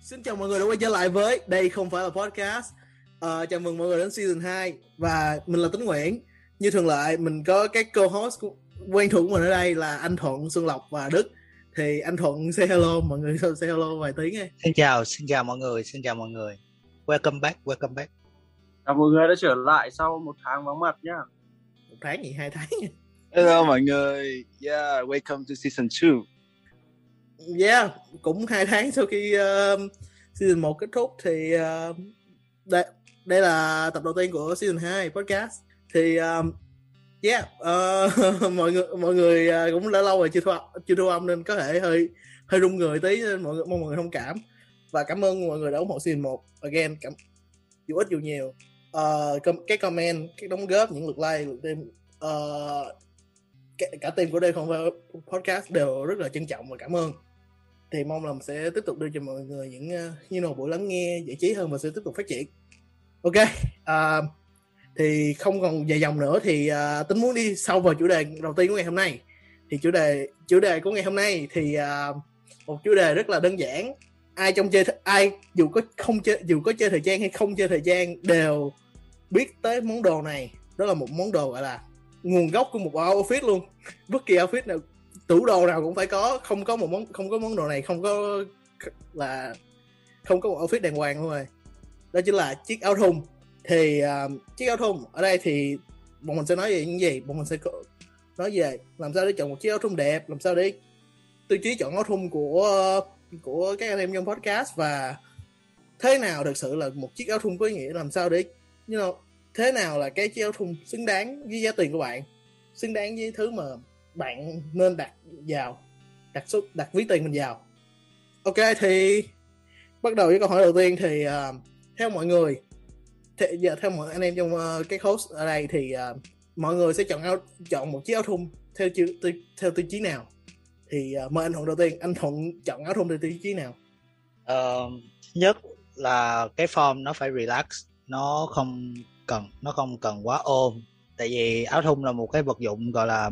Xin chào mọi người đã quay trở lại với Đây không phải là podcast Ờ, Chào mừng mọi người đến season 2 Và mình là Tính Nguyễn Như thường lệ mình có các co-host của- quen thuộc của mình ở đây là anh Thuận, Xuân Lộc và Đức Thì anh Thuận say hello, mọi người say hello vài tiếng nghe Xin chào, xin chào mọi người, xin chào mọi người. Welcome back, welcome back. Chào mọi người đã trở lại sau một tháng vắng mặt nhá. Một tháng gì, hai tháng nhỉ? Hello mọi người, yeah, welcome to season 2. Yeah, cũng hai tháng sau khi uh, season 1 kết thúc thì uh, đây, đây là tập đầu tiên của season 2 podcast. Thì um, yeah uh, mọi người mọi người uh, cũng đã lâu rồi chưa thu chưa thu âm nên có thể hơi hơi run người tí nên mọi người mong mọi người thông cảm. Và cảm ơn mọi người đã ủng hộ season 1 again cảm dù ít dù nhiều. Uh, com- cái comment cái đóng góp những lượt like lượt tim uh, ờ, cả, cả team của đây không podcast đều rất là trân trọng và cảm ơn thì mong là mình sẽ tiếp tục đưa cho mọi người những uh, you know, buổi lắng nghe giải trí hơn và sẽ tiếp tục phát triển. Ok uh, thì không còn dài dòng nữa thì uh, tính muốn đi sâu vào chủ đề đầu tiên của ngày hôm nay. Thì chủ đề chủ đề của ngày hôm nay thì uh, một chủ đề rất là đơn giản. Ai trong chơi ai dù có không chơi dù có chơi thời gian hay không chơi thời gian đều biết tới món đồ này. Đó là một món đồ gọi là nguồn gốc của một outfit luôn. Bất kỳ outfit nào tủ đồ nào cũng phải có không có một món không có món đồ này không có là không có một outfit đàng hoàng luôn rồi đó chính là chiếc áo thun. Thì uh, chiếc áo thun ở đây thì bọn mình sẽ nói về những gì? Bọn mình sẽ nói về làm sao để chọn một chiếc áo thun đẹp làm sao để tiêu chí chọn áo thun của của các anh em trong podcast và thế nào thực sự là một chiếc áo thun có ý nghĩa làm sao để you know, thế nào là cái chiếc áo thun xứng đáng với giá tiền của bạn xứng đáng với thứ mà bạn nên đặt vào đặt số đặt ví tiền mình vào. Ok thì bắt đầu với câu hỏi đầu tiên thì uh, theo mọi người thì giờ theo mọi anh em trong uh, cái host ở đây thì uh, mọi người sẽ chọn áo chọn một chiếc áo thun theo tiêu tiêu- theo tiêu chí nào? Thì uh, mời anh thuận đầu tiên. Anh thuận chọn áo thun theo tiêu chí nào? Uh, nhất là cái form nó phải relax, nó không cần nó không cần quá ôm. Tại vì áo thun là một cái vật dụng gọi là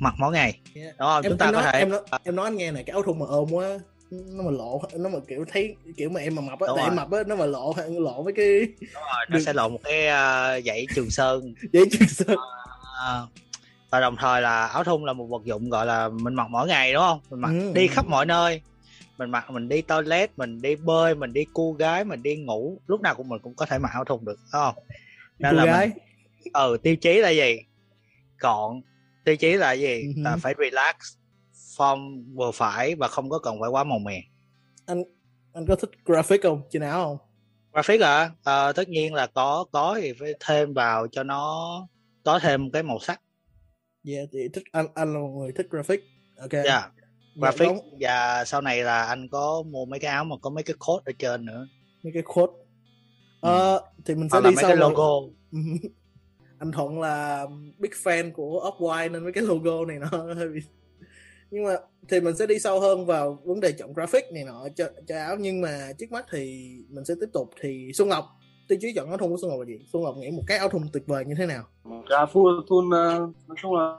mặc mỗi ngày, Yeah. đúng không? em, Chúng ta em có nói, thể em nói em nói anh nghe này cái áo thun mà ôm quá nó mà lộ nó mà kiểu thấy kiểu mà em mà mập á tại em mập á nó mà lộ lộ với cái đúng rồi, nó Được. sẽ lộ một cái ờ, dãy trường sơn. Giấy chuyên sơn. Ờ, và đồng thời là áo thun là một vật dụng gọi là mình mặc mỗi ngày đúng không? Mình mặc Ừ. đi khắp mọi nơi. Mình mặc mình đi toilet mình đi bơi mình đi cu gái mình đi ngủ. Lúc nào cũng mình cũng có thể mặc áo thun được đúng không? Cô là gái. Mình, ừ tiêu chí là gì? Gọn tiêu chí là gì? Ừ. là phải relax form vừa phải và không có cần phải quá màu mè. Anh anh có thích graphic không? Trên áo không? Graphic à Ờ, tất nhiên là có có thì phải thêm vào cho nó có thêm cái màu sắc. Yeah thì thích anh anh là một người thích graphic. Ok. Yeah. Dạ, graphic đóng và sau này là anh có mua mấy cái áo mà có mấy cái code ở trên nữa. Mấy cái quote ờ thì mình sẽ hoặc là đi mấy sau cái logo anh thuận là big fan của off white nên mấy cái logo này nó hơi bị nhưng mà thì mình sẽ đi sâu hơn vào vấn đề chọn graphic này nọ cho, cho áo. Nhưng mà trước mắt thì mình sẽ tiếp tục. Thì xuân ngọc tiêu chí chọn áo thun của xuân ngọc là gì? Xuân ngọc nghĩ một cái áo thun tuyệt vời như thế nào? Ra full thun ờ, nói chung là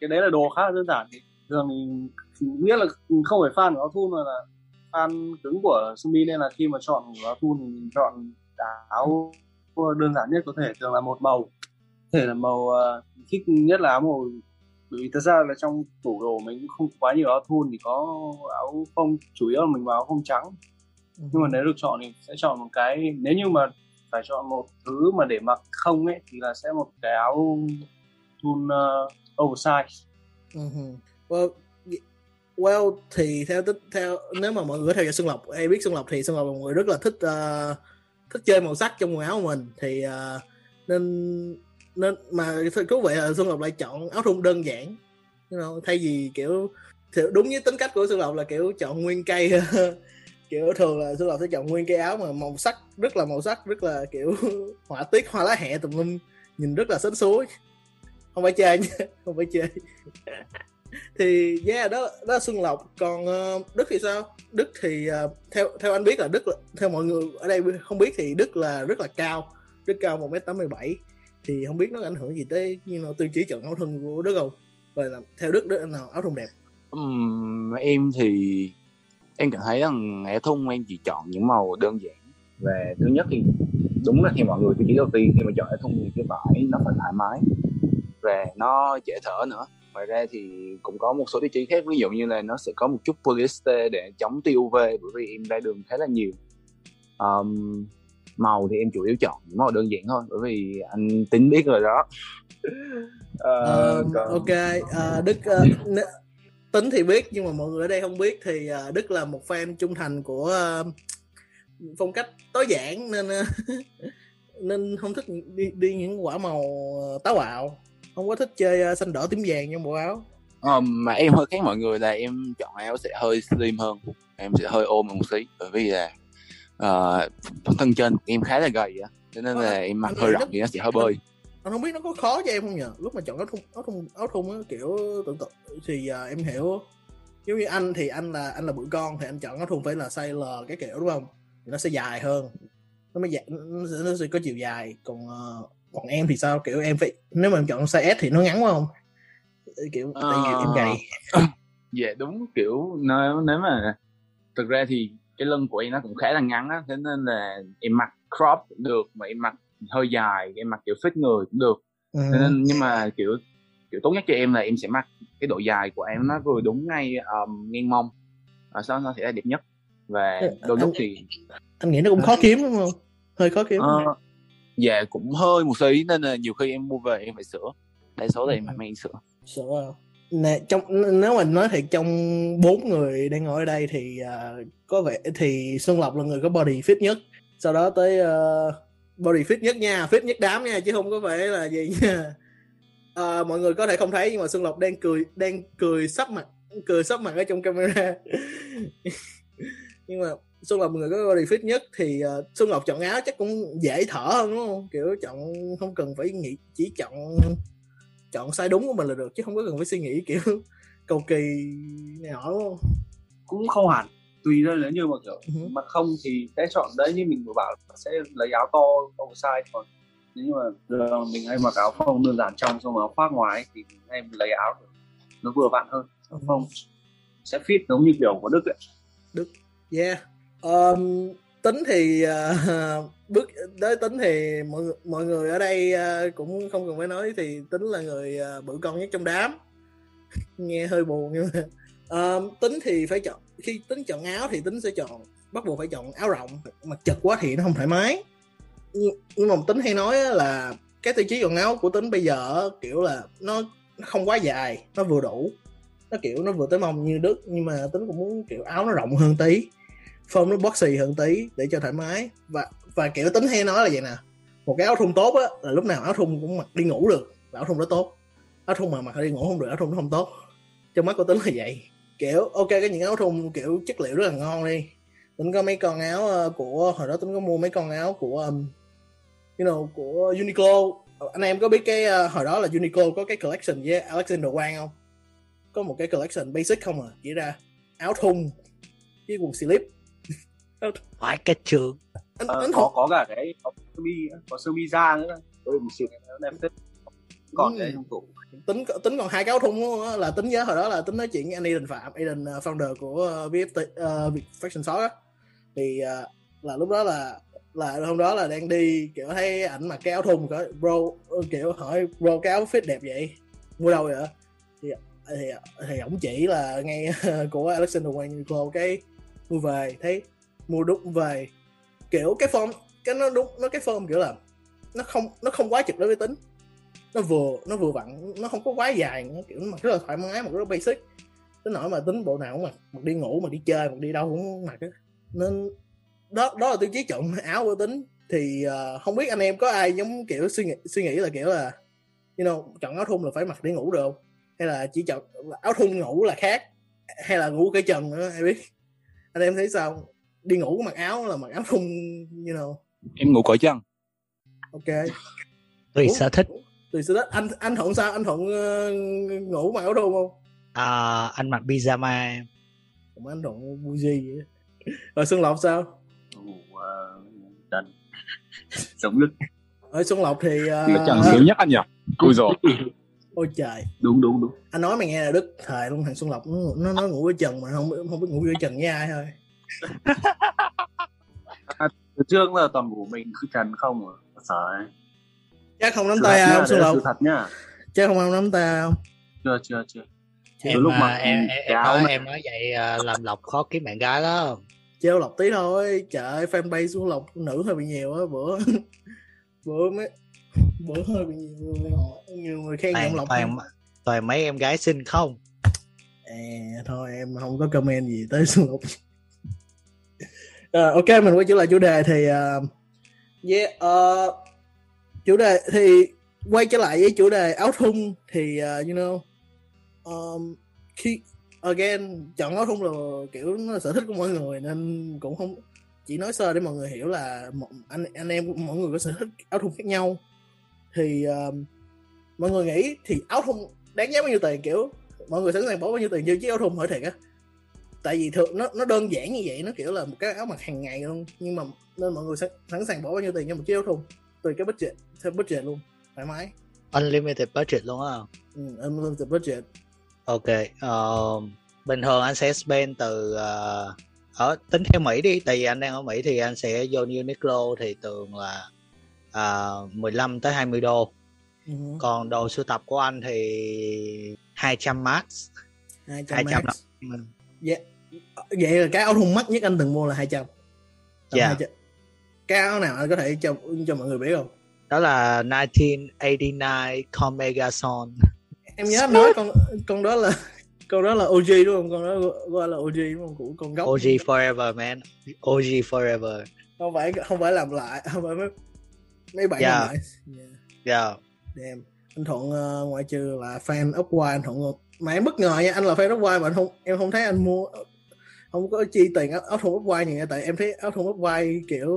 cái đấy là đồ khá là đơn giản thường mình biết là không phải fan của áo thun mà là fan cứng của Sumi nên là khi mà chọn áo thun thì mình chọn áo đơn giản nhất có thể thường là một màu thể là màu ờ, thích nhất là áo màu. Bởi vì thật ra là trong tủ đồ mình cũng không quá nhiều áo thun thì có áo phông chủ yếu là mình vào áo phông trắng. Nhưng mà nếu được chọn thì sẽ chọn một cái nếu như mà phải chọn một thứ mà để mặc không ấy thì là sẽ một cái áo thun uh, oversize. Uh well, well thì theo tích theo nếu mà mọi người theo dõi Xuân Lộc ai biết Xuân Lộc thì Xuân Lộc là một người rất là thích ờ, thích chơi màu sắc trong quần áo của mình. Thì ờ, nên nên mà thú vị là Xuân Lộc lại chọn áo thun đơn giản. You know, thay vì kiểu đúng với tính cách của Xuân Lộc là kiểu chọn nguyên cây. Kiểu thường là Xuân Lộc sẽ chọn nguyên cây áo mà màu sắc rất là màu sắc rất là kiểu họa tiết hoa lá hẹ tùm lum nhìn rất là sến suối. Không phải chơi nha không phải chơi. Thì yeah đó đó là Xuân Lộc. Còn ờ, Đức thì sao? Đức thì ờ, theo theo anh biết là Đức là, theo mọi người ở đây không biết thì Đức là rất là cao Đức cao một m tám mươi bảy thì không biết nó ảnh hưởng gì tới như là tiêu chí chọn áo thun của Đức không? Và là theo Đức đứa nào áo thun đẹp. Um, em thì em cảm thấy rằng áo thun em chỉ chọn những màu đơn giản. Về thứ nhất thì đúng là thì mọi người tiêu chí đầu tiên khi mà chọn áo thun thì cái vải nó phải thoải mái. Và nó dễ thở nữa. Ngoài ra thì cũng có một số tiêu chí khác ví dụ như là nó sẽ có một chút polyester để chống tia UV bởi vì em ra đường khá là nhiều. Um, màu thì em chủ yếu chọn những màu đơn giản thôi bởi vì anh tính biết rồi đó. Ờ, uh, còn- ok ờ, đức ờ, n- tính thì biết nhưng mà mọi người ở đây không biết thì ờ, đức là một fan trung thành của ờ, phong cách tối giản nên ờ, nên không thích đi, đi những quả màu táo bạo. Không có thích chơi ờ, xanh đỏ tím vàng trong bộ áo. Ờ, mà em hơi khác mọi người là em chọn áo sẽ hơi slim hơn. Em sẽ hơi ôm một xí bởi vì là ờ, thân trên của em khá là gầy á cho nên là em mặc hơi rộng thì nó sẽ hơi bơi. Anh không biết nó có khó cho em không nhờ? Lúc mà chọn áo thun áo thun áo thun á kiểu tưởng tượng thì ờ, em hiểu. Giống như anh thì anh là anh là bự con thì anh chọn áo thun phải là size L cái kiểu đúng không? Thì nó sẽ dài hơn. Nó mới dài, nó, sẽ, có chiều dài. Còn ờ, còn em thì sao? Kiểu em phải nếu mà em chọn size S thì nó ngắn quá không? Kiểu tại vì Ờ. em gầy. Dạ đúng kiểu nếu nếu mà thực ra thì cái lưng của em nó cũng khá là ngắn á thế nên là em mặc crop cũng được mà em mặc hơi dài em mặc kiểu fit người cũng được. Ừ. Thế nên nhưng mà kiểu kiểu tốt nhất cho em là em sẽ mặc cái độ dài của em nó vừa đúng ngay um, ngang mông ở sau nó sẽ là đẹp nhất. Và Ừ, đôi lúc anh- thì anh nghĩ nó cũng khó kiếm đúng không? Hơi khó kiếm. Ờ, dạ cũng hơi một xí nên là nhiều khi em mua về em phải sửa. Đa số là em Ừ. phải mang sửa. À nè trong nếu mà nói thiệt trong bốn người đang ngồi ở đây thì uh, có vẻ thì Xuân Lộc là người có body fit nhất. Sau đó tới uh, body fit nhất nha fit nhất đám nha chứ không có phải là gì nha. Uh, mọi người có thể không thấy nhưng mà Xuân Lộc đang cười đang cười sắp mặt cười sắp mặt ở trong camera. Nhưng mà Xuân Lộc là người có body fit nhất thì uh, Xuân Lộc chọn áo chắc cũng dễ thở hơn đúng không? Kiểu chọn không cần phải nghĩ chỉ chọn chọn sai đúng của mình là được chứ không có cần phải suy nghĩ kiểu cầu kỳ này nọ đúng không? Cũng không hẳn tùy thôi nếu như mà kiểu Ừ. mặc không thì sẽ chọn đấy như mình vừa bảo sẽ lấy áo to oversize còn nếu như mà mình hay mặc áo phông đơn giản trong xong áo khoác ngoài thì mình hay lấy áo nó vừa vặn hơn. Áo phông sẽ fit giống như kiểu của Đức ấy. yeah. Um, tính thì uh, bước tới tính thì mọi mọi người ở đây uh, cũng không cần phải nói thì tính là người uh, bự con nhất trong đám. Nghe hơi buồn nhưng mà uh, tính thì phải chọn khi tính chọn áo thì tính sẽ chọn bắt buộc phải chọn áo rộng mặc chật quá thì nó không thoải mái. Nhưng, mà tính hay nói là cái tiêu chí chọn áo của tính bây giờ kiểu là nó không quá dài nó vừa đủ. Nó kiểu nó vừa tới mông như đức nhưng mà tính cũng muốn kiểu áo nó rộng hơn tí form nó boxy hơn tí để cho thoải mái. Và và kiểu tính hay nói là vậy nè. Một cái áo thun tốt á là lúc nào áo thun cũng mặc đi ngủ được là áo thun đó tốt. Áo thun mà mặc đi ngủ không được áo thun nó không tốt. Trong mắt của tính là vậy. Kiểu ok cái những áo thun kiểu chất liệu rất là ngon đi. Tính có mấy con áo ờ, của hồi đó tính có mua mấy con áo của um, you know của Uniqlo. Anh em có biết cái uh, hồi đó là Uniqlo có cái collection với Alexander Wang không? Có một cái collection basic không à? Chỉ ra áo thun với quần slip phải cái trường. Anh, Ờ, anh có có cả cái có sơ mi có sơ mi da nữa. Ừ, một sự đẹp phết còn Ừ. cái trong tủ tính tính còn hai cái áo thun luôn á, là tính nhớ hồi đó là tính nói chuyện với anh Eden Phạm Eden uh, founder của uh, VFT uh, Fashion Shop á. Thì uh, là lúc đó là là hôm đó là đang đi kiểu thấy ảnh mặc cái áo thun có bro kiểu hỏi bro cái áo fit đẹp vậy? Mua đâu vậy? Thì thì thì ổng chỉ là ngay của Alexander Wang Uniqlo cái mua về thấy mua đúng về kiểu cái form cái nó đúng nó cái form kiểu là nó không nó không quá chật đối với tính. Nó vừa nó vừa vặn nó không có quá dài nó kiểu mà mặc rất là thoải mái mà rất là basic. Tới nỗi mà tính bộ nào cũng mặc mặc đi ngủ mà đi chơi mặc đi đâu cũng mặc nên đó đó là tiêu chí chọn áo của tính. Thì uh, không biết anh em có ai giống kiểu suy nghĩ suy nghĩ là kiểu là you know chọn áo thun là phải mặc để ngủ được không? Hay là chỉ chọn áo thun ngủ là khác? Hay là ngủ cái trần nữa ai biết. Anh em thấy sao? Đi ngủ mặc áo là mặc áo thun you know. Em ngủ cởi chân ok. Tùy sở thích. Từ xưa đó anh anh thuận sao? Anh thuận ờ, ngủ mặc áo thun không? À, anh mặc pyjama còn anh thuận buji vậy? Rồi xuân lộc sao? Uh, trần giống Đức ở xuân lộc thì ờ, là chân xíu nhất anh nhỉ? Ui rồi ôi trời. Đúng đúng đúng. Anh nói mày nghe là đức thời luôn thằng xuân lộc. Nó, nó nói ngủ với trần mà không không biết ngủ với trần với ai thôi từ trước là toàn ngủ mình cứ trần không à sợ ấy. chắc không nắm tay à, không đấy là lộc? thật nhá. Chắc không nắm tay không chưa chưa chưa. Em, Từ lúc à, mà em, em, em nói em nói vậy à, làm lộc khó kiếm bạn gái đó treo lộc tí thôi trời ơi fanpage xuống lộc nữ hơi bị nhiều á bữa. Bữa mấy bữa hơi bị nhiều người nhiều người khen giọng toàn lộc toàn toàn mấy em gái xinh không? À thôi em không có comment gì tới xuân lộc Rồi, ok mình quay trở lại chủ đề thì uh, yeah, uh, chủ đề thì quay trở lại với chủ đề áo thun thì uh, you know um, khi again chọn áo thun là kiểu nó là sở thích của mọi người nên cũng không chỉ nói sơ để mọi người hiểu là một, anh anh em mọi người có sở thích áo thun khác nhau. Thì um, mọi người nghĩ thì áo thun đáng giá bao nhiêu tiền kiểu mọi người sẵn sàng bỏ bao nhiêu tiền cho chiếc áo thun hỏi thiệt á tại vì thường nó nó đơn giản như vậy nó kiểu là một cái áo mặc hàng ngày luôn nhưng mà nên mọi người sẵn, sẵn sàng bỏ bao nhiêu tiền cho một chiếc áo thun tùy cái budget theo budget luôn thoải mái. Unlimited budget luôn á ừ, unlimited budget. Ok ờ, bình thường anh sẽ spend từ ờ, ở tính theo Mỹ đi tại vì anh đang ở Mỹ thì anh sẽ vô Uniqlo thì thường là uh, 15 tới 20 đô. Ừ. còn đồ sưu tập của anh thì 200 max. 200 200 max. là Dạ. Vậy là cái áo thun mắc nhất anh từng mua là 200 Tầm Dạ. 200. cái áo nào anh có thể cho cho mọi người biết không đó là 1989 Comega Son em nhớ anh nói con con đó là con đó là OG đúng không con đó gọi là OG đúng không của con gốc OG forever man OG forever không phải không phải làm lại không phải mấy mấy bạn Dạ. làm lại yeah. yeah Damn. anh thuận ờ, ngoại trừ là fan Upwise anh thuận mà em bất ngờ nha anh là fan Upwise mà anh không em không thấy anh mua không có chi tiền áo, áo thun Upwise nhẹ tại em thấy áo thun Upwise kiểu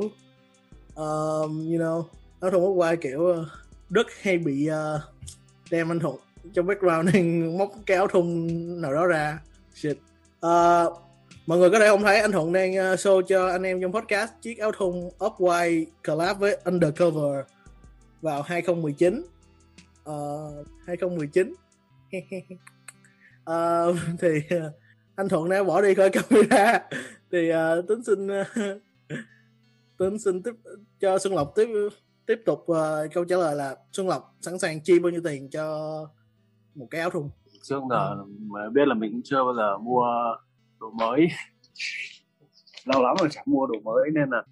um, you know áo thun Upwise kiểu ờ, rất hay bị uh, đem anh thuận trong background nên móc cái áo thun nào đó ra. Shit. Uh, mọi người có thể không thấy anh thuận đang show cho anh em trong podcast chiếc áo thun Upwise collab với Undercover vào 2019 uh, 2019 uh, thì uh, anh Thuận đã bỏ đi khỏi camera. Thì ờ, tính xin ờ, tính xin tiếp cho Xuân Lộc tiếp tiếp tục ờ, câu trả lời là Xuân Lộc sẵn sàng chi bao nhiêu tiền cho một cái áo thun? Trước giờ mà biết là mình cũng chưa bao giờ mua đồ mới. Lâu lắm rồi chẳng mua đồ mới nên là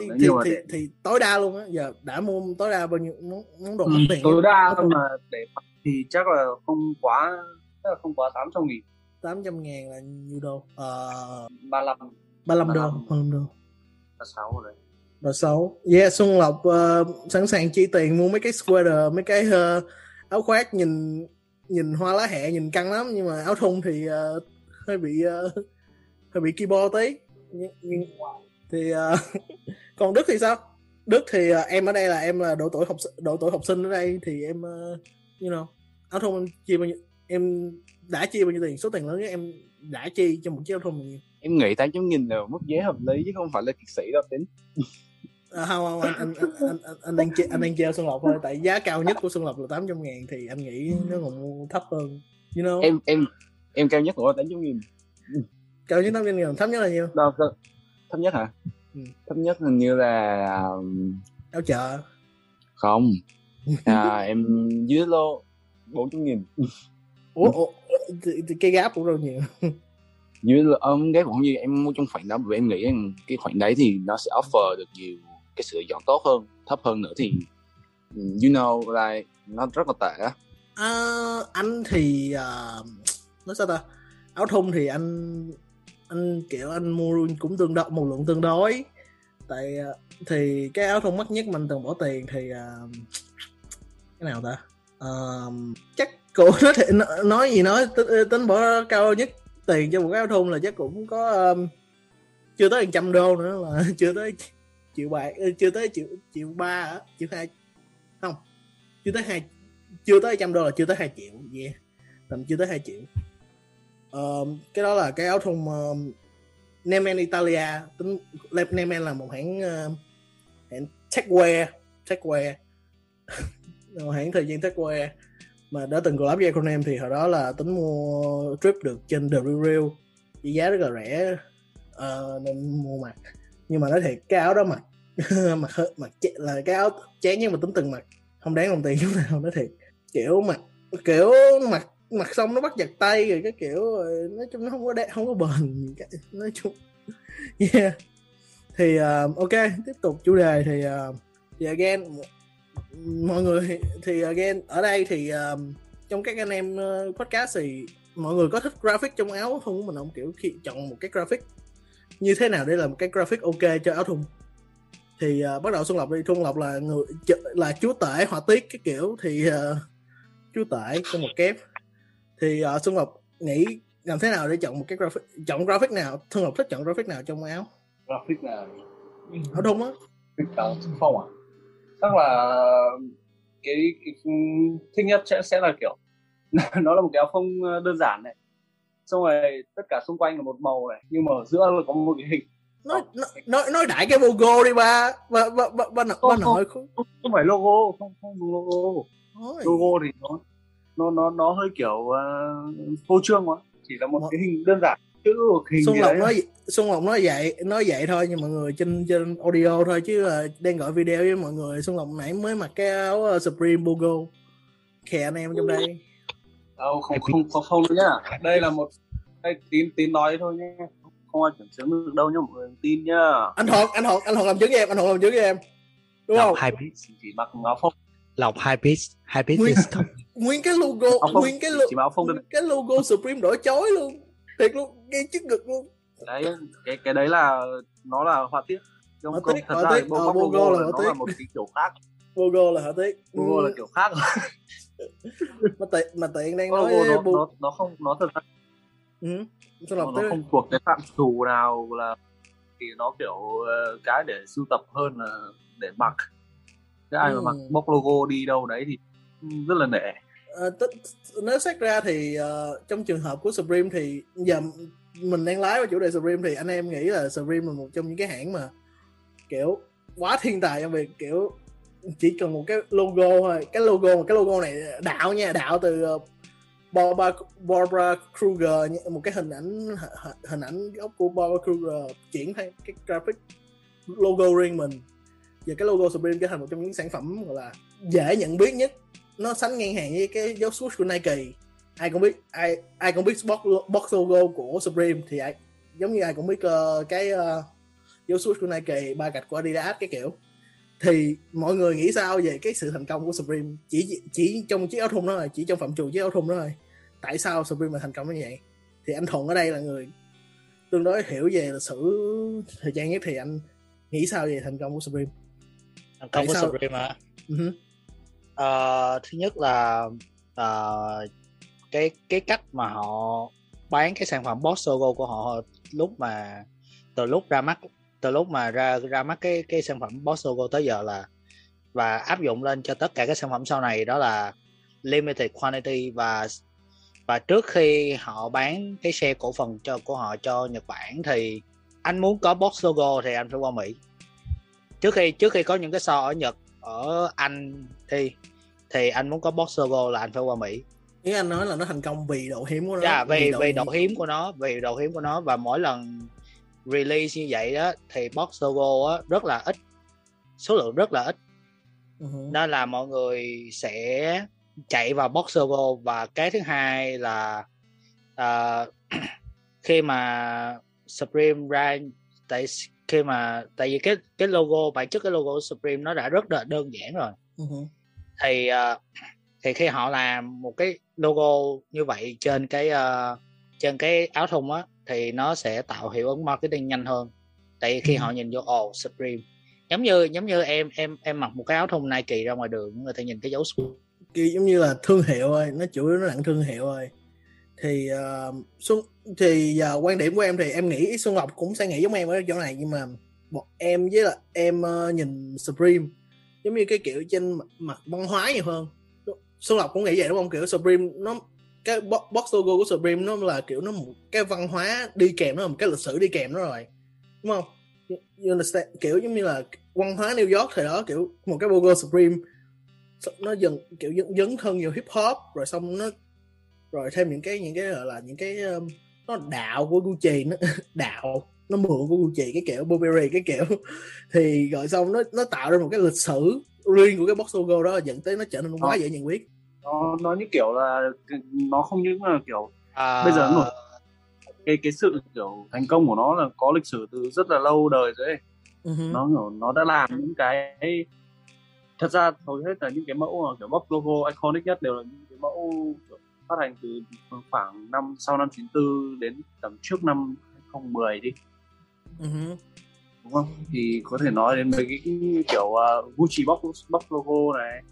thì, thì, thì, để thì tối đa luôn á giờ đã mua tối đa bao nhiêu món đồ Ừ, tiền tối đa mà để thì chắc là không quá chắc là không quá 800 nghìn 800 ngàn là nhiêu đô? Ờ, 35 35 đô 35. 35 đô. 36 rồi đấy. Và xấu yeah Xuân Lộc ờ, sẵn sàng chi tiền mua mấy cái sweater mấy cái ờ, áo khoác nhìn nhìn hoa lá hẹ nhìn căng lắm nhưng mà áo thun thì ờ, hơi bị ờ, hơi bị keyboard tí. Nhưng, nhưng, thì ờ, còn Đức thì sao? Đức thì ờ, em ở đây là em là độ tuổi học độ tuổi học sinh ở đây thì em uh, you know áo thun em chi bao nhiêu em đã chi bao nhiêu tiền? Số tiền lớn nhất em đã chi cho một chiếc áo thun bao nhiêu? Em nghĩ 800 nghìn là mức giá hợp lý chứ không phải là kiệt sĩ đâu tính. À, không không anh anh anh anh, anh, anh đang che- anh đang treo Xuân Lộc thôi tại giá cao nhất của Xuân Lộc là 800 ngàn thì anh nghĩ nó còn thấp hơn you know? Em em em cao nhất của 800 nghìn. Cao nhất 800 ngàn thấp nhất là nhiêu? Đâu cơ- thấp nhất hả? Ừ. thấp nhất hình như là um, áo chợ. không. À, em dưới lô 400 nghìn. Ủa, ủa cái gáp cũng đâu nhiều. Dưới lô um, cái cũng như em mua trong khoản đó bởi em nghĩ rằng cái khoản đấy thì nó sẽ offer được nhiều cái sự chọn tốt hơn thấp hơn nữa thì um, you know like nó rất là tệ á. À, anh thì à, nói sao ta? Áo thun thì anh anh kiểu anh mua cũng tương đối một lượng tương đối. Tại à, thì cái áo thun mắc nhất mình từng bỏ tiền thì à, cái nào ta? À, chắc cũng nói thì nói gì nói tính, tính bỏ cao nhất tiền cho một cái áo thun là chắc cũng có um, chưa tới trăm đô nữa là chưa tới triệu bạc ờ, chưa tới triệu triệu ba triệu hai không chưa tới hai chưa tới trăm đô là chưa tới hai triệu yeah tầm chưa tới hai triệu. Um, cái đó là cái áo thun um, Nemen Italia tính Nemen là một hãng uh, hãng techwear techwear một hãng thời gian techwear mà đã từng collab với acronym thì hồi đó là tính mua trip được trên The Real Real với giá rất là rẻ uh, nên mua mặc nhưng mà nói thiệt cái áo đó mặc mặc hơi- mặc ch- là cái áo chán nhưng mà tính từng mặc. Không đáng đồng tiền chút nào nói thiệt. Kiểu mặc kiểu mặc mặc xong nó bắt giật tay rồi cái kiểu rồi nói chung nó không có đẹp không có bền nói chung. Yeah. Thì uh, ok tiếp tục chủ đề thì uh, thì again mọi người thì again ở đây thì um, trong các anh em uh, podcast thì mọi người có thích graphic trong áo thun của mình không kiểu khi chọn một cái graphic như thế nào để làm một cái graphic ok cho áo thun. Thì uh, bắt đầu xuân lộc đi. Xuân lộc là người là chúa tể họa tiết cái kiểu. Thì uh, chúa tể có một kép. Thì uh, xuân lộc nghĩ làm thế nào để chọn một cái graphic chọn graphic nào? Xuân lộc thích chọn graphic nào trong áo? Graphic là áo thun á. Xung phong à chắc là cái, cái thích nhất sẽ sẽ là kiểu nó là một cái áo phông đơn giản này. Xong rồi tất cả xung quanh là một màu này nhưng mà ở giữa là có một cái hình. Nói nói nói, nói đại cái logo đi ba. Ba ba ba ba, ba, ba Không, không không, phải logo không không đúng logo. Ôi, logo thì nó nó nó nó hơi kiểu uh, phô trương quá. Chỉ là một Một- cái hình đơn giản hình Xuân Lộc nói Xuân Lộc nói vậy nói vậy thôi nhưng mọi người trên trên audio thôi chứ là đang gọi video với mọi người. Xuân Lộc nãy mới mặc cái áo uh, Supreme logo khè anh em trong đây. Đâu không không không không đâu nhá. Đây. Là một đây tín tín nói thôi nhé không ai kiểm chứng được đâu nhá mọi người tin nhá. Anh Thuận anh Thuận anh Thuận làm chứng với em anh Thuận làm chứng với em. Đúng không? lọc hai piece. Chỉ mặc áo phông. Lọc hai piece hai piece Nguyên- nguyên cái logo nguyên cái lo, nguyên cái logo Supreme đổi chói luôn thiệt luôn ngay trước ngực luôn. Đấy cái cái đấy là nó là họa tiết. Họa không tiết, thật họa ra tiết, ờ, logo, logo logo là là họa nó tiết. là một cái kiểu khác. Logo là hả tiếc logo là kiểu khác. Mà tiện mà tiện đang logo nói nó, bu- nó nó không nó thật ra ừ. Nó, nó tới không thuộc cái phạm trù nào là thì nó kiểu ờ, cái để sưu tập hơn là để mặc. Cái ai mà Ừ. mặc bóc logo đi đâu đấy thì rất là nể Ờ, Tức nếu xét ra thì uh, trong trường hợp của Supreme thì giờ mình đang lái vào chủ đề Supreme thì anh em nghĩ là Supreme là một trong những cái hãng mà kiểu quá thiên tài trong việc kiểu chỉ cần một cái logo thôi. Cái logo mà cái logo này đạo nha đạo từ ờ, Barbara, Barbara Kruger một cái hình ảnh hình ảnh gốc của Barbara Kruger chuyển thành cái graphic logo riêng mình. Và cái logo Supreme trở thành một trong những sản phẩm gọi là dễ nhận biết nhất nó sánh ngang hàng với cái dấu swoosh của Nike. Ai cũng biết ai ai cũng biết box, box logo của Supreme thì ai giống như ai cũng biết ờ, cái ờ, dấu swoosh của Nike ba gạch của Adidas cái kiểu. Thì mọi người nghĩ sao về cái sự thành công của Supreme? Chỉ chỉ trong chiếc áo thun đó thôi chỉ trong phạm trù chiếc áo thun đó thôi. Tại sao Supreme lại thành công như vậy? Thì anh Thuận ở đây là người tương đối hiểu về lịch sử thời trang nhất thì anh nghĩ sao về thành công của Supreme? Thành Tại công của sao? Supreme hả? Hứ uh, thứ nhất là uh, cái cái cách mà họ bán cái sản phẩm box logo của họ lúc mà từ lúc ra mắt từ lúc mà ra ra mắt cái cái sản phẩm box logo tới giờ là và áp dụng lên cho tất cả các sản phẩm sau này đó là limited quantity và và trước khi họ bán cái xe cổ phần cho của họ cho Nhật Bản thì anh muốn có box logo thì anh phải qua Mỹ. Trước khi trước khi có những cái so ở Nhật ở Anh thì thì anh muốn có box logo là anh phải qua Mỹ. Ý anh nói là nó thành công vì độ hiếm của nó Dạ, vì độ vì độ hiếm của nó vì độ hiếm của nó. Và mỗi lần release như vậy đó thì box logo á, rất là ít. Số lượng rất là ít. Hứ. nên là mọi người sẽ chạy vào box logo và cái thứ hai là à, khi mà Supreme ra tại khi mà tại vì cái cái logo bản chất cái logo Supreme nó đã rất là đơn giản rồi. Hứ. thì à, thì khi họ làm một cái logo như vậy trên cái à, trên cái áo thun á thì nó sẽ tạo hiệu ứng marketing nhanh hơn. Tại vì khi Ừ. họ nhìn vô ồ Supreme. Giống như giống như em em em mặc một cái áo thun Nike ra ngoài đường người ta nhìn cái dấu Supreme. Giống như là thương hiệu thôi nó chủ yếu nó nặng thương hiệu thôi thì uh, xuân thì giờ quan điểm của em thì em nghĩ xuân ngọc cũng sẽ nghĩ giống em ở chỗ này nhưng mà một em với là em uh, nhìn supreme giống như cái kiểu trên mặt, văn hóa nhiều hơn. Xuân ngọc cũng nghĩ vậy đúng không? Kiểu supreme nó cái box logo của supreme nó là kiểu nó một cái văn hóa đi kèm nó là một cái lịch sử đi kèm nó rồi đúng không? You understand? kiểu giống như là văn hóa New York thời đó kiểu một cái logo Supreme nó dần kiểu dấn, dấn thân vào hip hop rồi xong nó rồi thêm những cái những cái gọi là những cái um, nó đạo của Gucci nó đạo nó mượn của Gucci cái kiểu Burberry cái kiểu thì rồi xong nó nó tạo ra một cái lịch sử riêng của cái box logo đó dẫn tới nó trở nên quá Ờ. dễ nhận biết nó nó như kiểu là nó không những là kiểu À, Bây giờ nó nổi. cái cái sự kiểu thành công của nó là có lịch sử từ rất là lâu đời rồi ấy. Hứ. nó kiểu nó đã làm những cái thật ra hầu hết là những cái mẫu kiểu box logo iconic nhất đều là những cái mẫu phát hành từ khoảng năm sau năm 94 đến tầm trước năm 2010 đi hứ. đúng không thì có thể nói đến mấy cái kiểu uh, Gucci box box logo này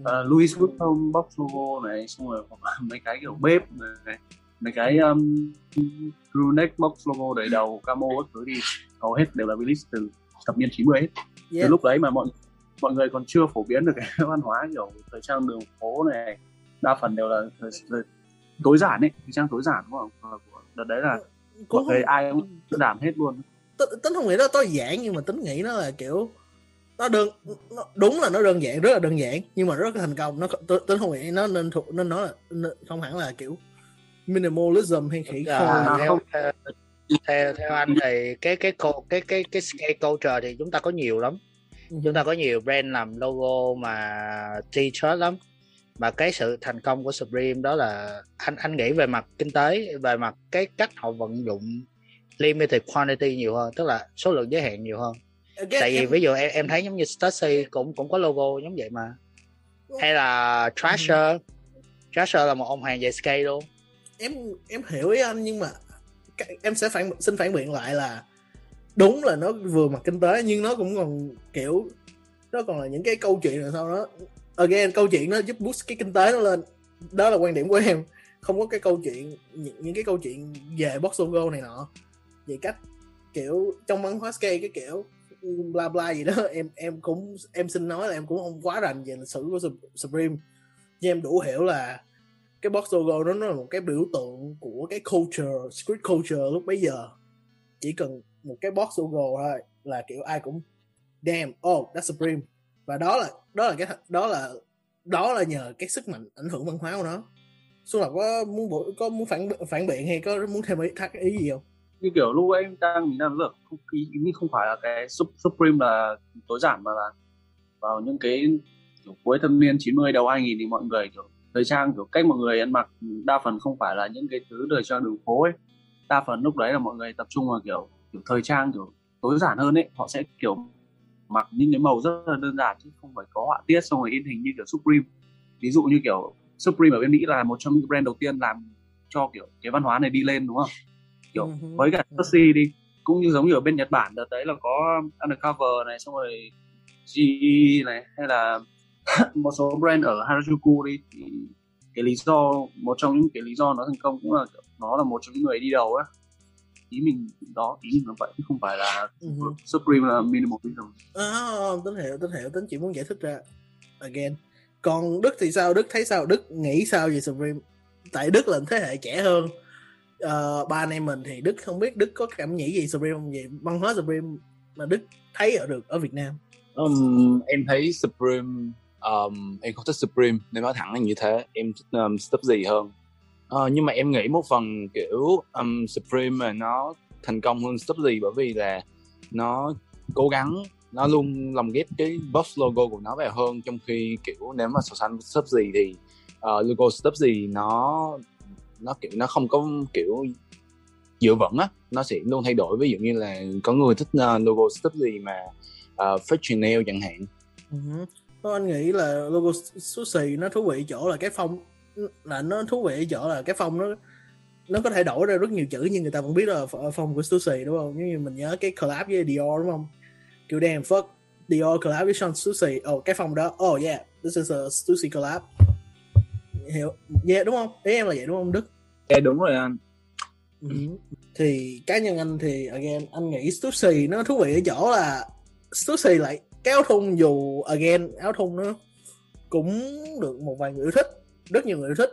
uh, Louis Vuitton box logo này xong rồi mấy cái kiểu bếp này mấy cái um, crew neck box logo đầy đầu camo các thứ thì hầu hết đều là release từ thập niên 90 hết từ Yeah. lúc đấy mà mọi mọi người còn chưa phổ biến được cái văn hóa kiểu thời trang đường phố này đa phần đều là thời, thời, tối giản ấy thời trang tối giản đúng không? Và của đợt đấy là cũng không, ai cũng đơn giản hết luôn. Tính, tính không nghĩ nó tối giản nhưng mà tính nghĩ nó là kiểu nó đơn nó, đúng là nó đơn giản rất là đơn giản nhưng mà rất là thành công. Nó t- tính không nghĩ nó nên thuộc nên nói là nên, không hẳn là kiểu minimalism hay khỉ à, khô theo, theo theo theo anh thì cái cái cô cái cái cái skate culture thì chúng ta có nhiều lắm. Ừ. chúng ta có nhiều brand làm logo mà t-shirt lắm mà cái sự thành công của Supreme đó là anh anh nghĩ về mặt kinh tế về mặt cái cách họ vận dụng limited quantity nhiều hơn tức là số lượng giới hạn nhiều hơn. Again, tại vì em- ví dụ em em thấy giống như Stussy cũng cũng có logo giống vậy mà. Hay là Thrasher. Thrasher là một ông hàng về skate luôn. Em em hiểu ý anh nhưng mà em sẽ phản xin phản biện lại là đúng là nó vừa mặt kinh tế nhưng nó cũng còn kiểu nó còn là những cái câu chuyện là sau đó again câu chuyện nó giúp boost cái kinh tế nó lên. Đó là quan điểm của em. Không có cái câu chuyện những, những cái câu chuyện về box này nọ. Về cách kiểu trong văn hóa skate cái kiểu bla bla gì đó em em cũng em xin nói là em cũng không quá rành về lịch sử của Supreme. Nhưng em đủ hiểu là cái box logo đó nó là một cái biểu tượng của cái culture street culture lúc bấy giờ. Chỉ cần một cái box logo thôi là kiểu ai cũng damn oh that's Supreme và đó là đó là cái đó là đó là nhờ cái sức mạnh ảnh hưởng văn hóa của nó. Xuân Lộc có muốn bổ- có muốn phản phản biện hay có muốn thêm ý, thắc ý gì không? như kiểu lúc ấy em đang mình đang được không ý, ý không phải là cái Sup- Supreme là tối giản mà là vào những cái kiểu cuối thập niên 90 đầu 2000 thì mọi người kiểu thời trang kiểu cách mọi người ăn mặc đa phần không phải là những cái thứ thời trang đường phố ấy. Đa phần lúc đấy là mọi người tập trung vào kiểu kiểu thời trang kiểu tối giản hơn ấy. Họ sẽ kiểu mặc những cái màu rất là đơn giản chứ không phải có họa tiết xong rồi in hình như kiểu Supreme. Ví dụ như kiểu Supreme ở bên Mỹ là một trong những brand đầu tiên làm cho kiểu cái văn hóa này đi lên đúng không? Kiểu hứ. với cả Stussy đi cũng như giống như ở bên Nhật Bản đợt đấy là có Undercover này xong rồi GE này hay là một số brand ở Harajuku đi. Thì cái lý do một trong những cái lý do nó thành công cũng là kiểu nó là một trong những người đi đầu á ý mình đó ý mình là vậy chứ không phải là hứ. Supreme là minimalism À, tính hiểu, tính hiểu, tính chỉ muốn giải thích ra again. Còn Đức thì sao? Đức thấy sao? Đức nghĩ sao về Supreme? Tại Đức là thế hệ trẻ hơn. Ờ, ba anh em mình thì Đức không biết Đức có cảm nghĩ gì Supreme không? về văn hóa Supreme mà Đức thấy ở được ở Việt Nam. Um, em thấy Supreme um, em không thích Supreme nên nói thẳng là như thế em thích um, stuff gì hơn Ờ, nhưng mà em nghĩ một phần kiểu um, Supreme mà nó thành công hơn stuff bởi vì là nó cố gắng nó luôn lồng ghép cái box logo của nó vào hơn trong khi kiểu nếu mà so sánh với thì uh, logo stuff nó nó kiểu nó không có kiểu dựa vững á. Nó sẽ luôn thay đổi. Ví dụ như là có người thích uh, logo stuff mà ờ, uh, Fred chẳng hạn. Uh-huh. anh nghĩ là logo số nó thú vị chỗ là cái phong là nó thú vị ở chỗ là cái phong nó nó có thể đổi ra rất nhiều chữ nhưng người ta vẫn biết là ph- phong của Stussy đúng không? Giống như mình nhớ cái collab với Dior đúng không? Kiểu damn fuck Dior collab với Sean Stussy. Oh cái phong đó. Oh yeah, this is a Stussy collab. Hiểu? Yeah đúng không? Ý em là vậy đúng không Đức? Dạ đúng rồi anh Ừ. thì cá nhân anh thì again anh nghĩ Stussy nó thú vị ở chỗ là Stussy lại cái áo thun dù again áo thun nó cũng được một vài người yêu thích rất nhiều người yêu thích.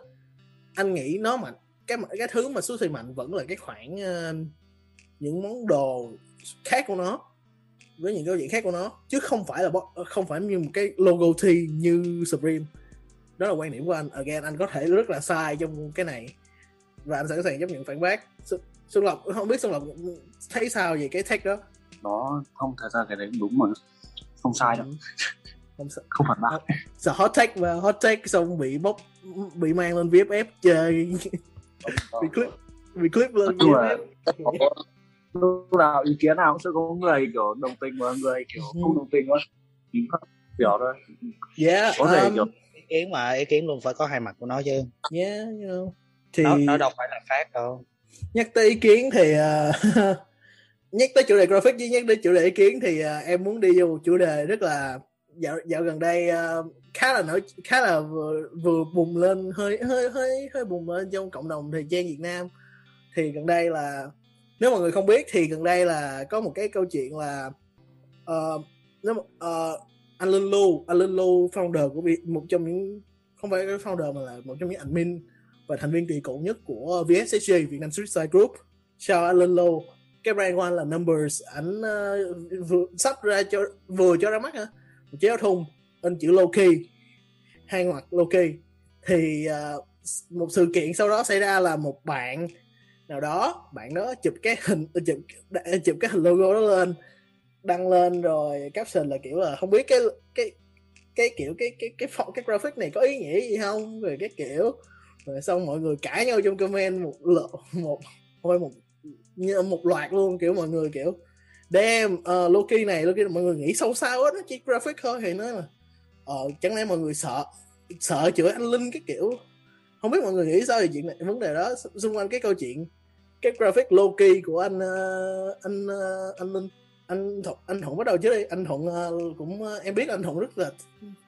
Anh nghĩ nó mạnh cái cái thứ mà Stussy mạnh vẫn là cái khoản ờ, những món đồ khác của nó với những câu chuyện khác của nó chứ không phải là bo- không phải như một cái logo thi như Supreme. Đó là quan điểm của anh. Again anh có thể rất là sai trong cái này và anh sẵn sàng chấp nhận phản bác. Xuân- Lộc không biết Xuân Lộc thấy sao về cái take đó? Nó không thật ra cái đấy đúng mà. Không sai đâu không sợ. Không phản bác. Sợ hot take và hot take xong bị bóc bị mang lên VFF chơi. Bị clip bị clip lên VFF lúc nào ý kiến nào cũng sẽ có người kiểu đồng tình và người kiểu Ừ. không đồng tình thôi. Kiểu thôi. Yeah có thể um, kiểu ý kiến mà ý kiến luôn phải có hai mặt của nó chứ. Yeah you know. thì nó, nó đâu phải là phát đâu. Nhắc tới ý kiến thì ờ, nhắc tới chủ đề graphic với nhắc tới chủ đề ý kiến thì ờ, em muốn đi vô một chủ đề rất là dạo dạo gần đây uh, khá là nổi khá là vừa, vừa bùng lên hơi hơi hơi hơi bùng lên trong cộng đồng thời trang Việt Nam. Thì gần đây là nếu mọi người không biết thì gần đây là có một cái câu chuyện là uh, nếu mà, ờ, anh Linh Lu anh Linh Lu founder của Việt một trong những không phải cái founder mà là một trong những admin và thành viên kỳ cựu nhất của VSSG Việt Nam Street Style Group. Chào anh Linh Lu. Cái brand của anh là Numbers. Ảnh uh, vừa sắp ra cho vừa cho ra mắt hả? Một áo thun in chữ Loki hai ngoặc Loki thì uh, một sự kiện sau đó xảy ra là một bạn nào đó bạn đó chụp cái hình ờ, chụp ờ, chụp cái hình logo đó lên đăng lên rồi caption là kiểu là không biết cái cái cái kiểu cái cái cái cái, cái graphic này có ý nghĩa gì không rồi cái kiểu. Rồi xong mọi người cãi nhau trong comment một lộ một thôi một như một loạt luôn kiểu mọi người kiểu đem uh, ờ, Loki này Loki này, mọi người nghĩ sâu xa quá nó chỉ graphic thôi thì nói là ờ chẳng lẽ mọi người sợ sợ chửi anh Linh cái kiểu. Không biết mọi người nghĩ sao về chuyện này vấn đề đó xung quanh cái câu chuyện cái graphic Loki của anh uh, anh uh, anh Linh. Anh thuận anh thuận bắt đầu trước đi anh thuận uh, cũng uh, em biết anh thuận rất là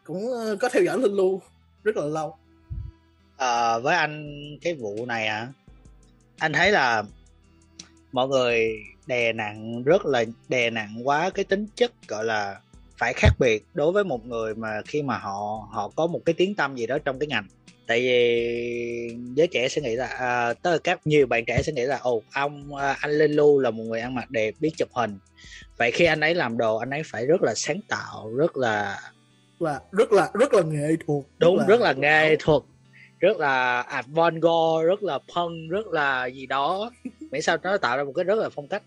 cũng uh, có theo dõi linh luôn rất là lâu. À, với anh cái vụ này à anh thấy là mọi người đè nặng rất là đè nặng quá cái tính chất gọi là phải khác biệt đối với một người mà khi mà họ họ có một cái tiếng tăm gì đó trong cái ngành. Tại vì giới trẻ sẽ nghĩ là à, tức là các nhiều bạn trẻ sẽ nghĩ là ồ ông à, anh Linh Lu là một người ăn mặc đẹp biết chụp hình. Vậy khi anh ấy làm đồ anh ấy phải rất là sáng tạo rất là là rất là rất là nghệ thuật đúng rất là nghệ thuật. rất là avant-garde rất là punk rất là gì đó miễn sao nó tạo ra một cái rất là phong cách.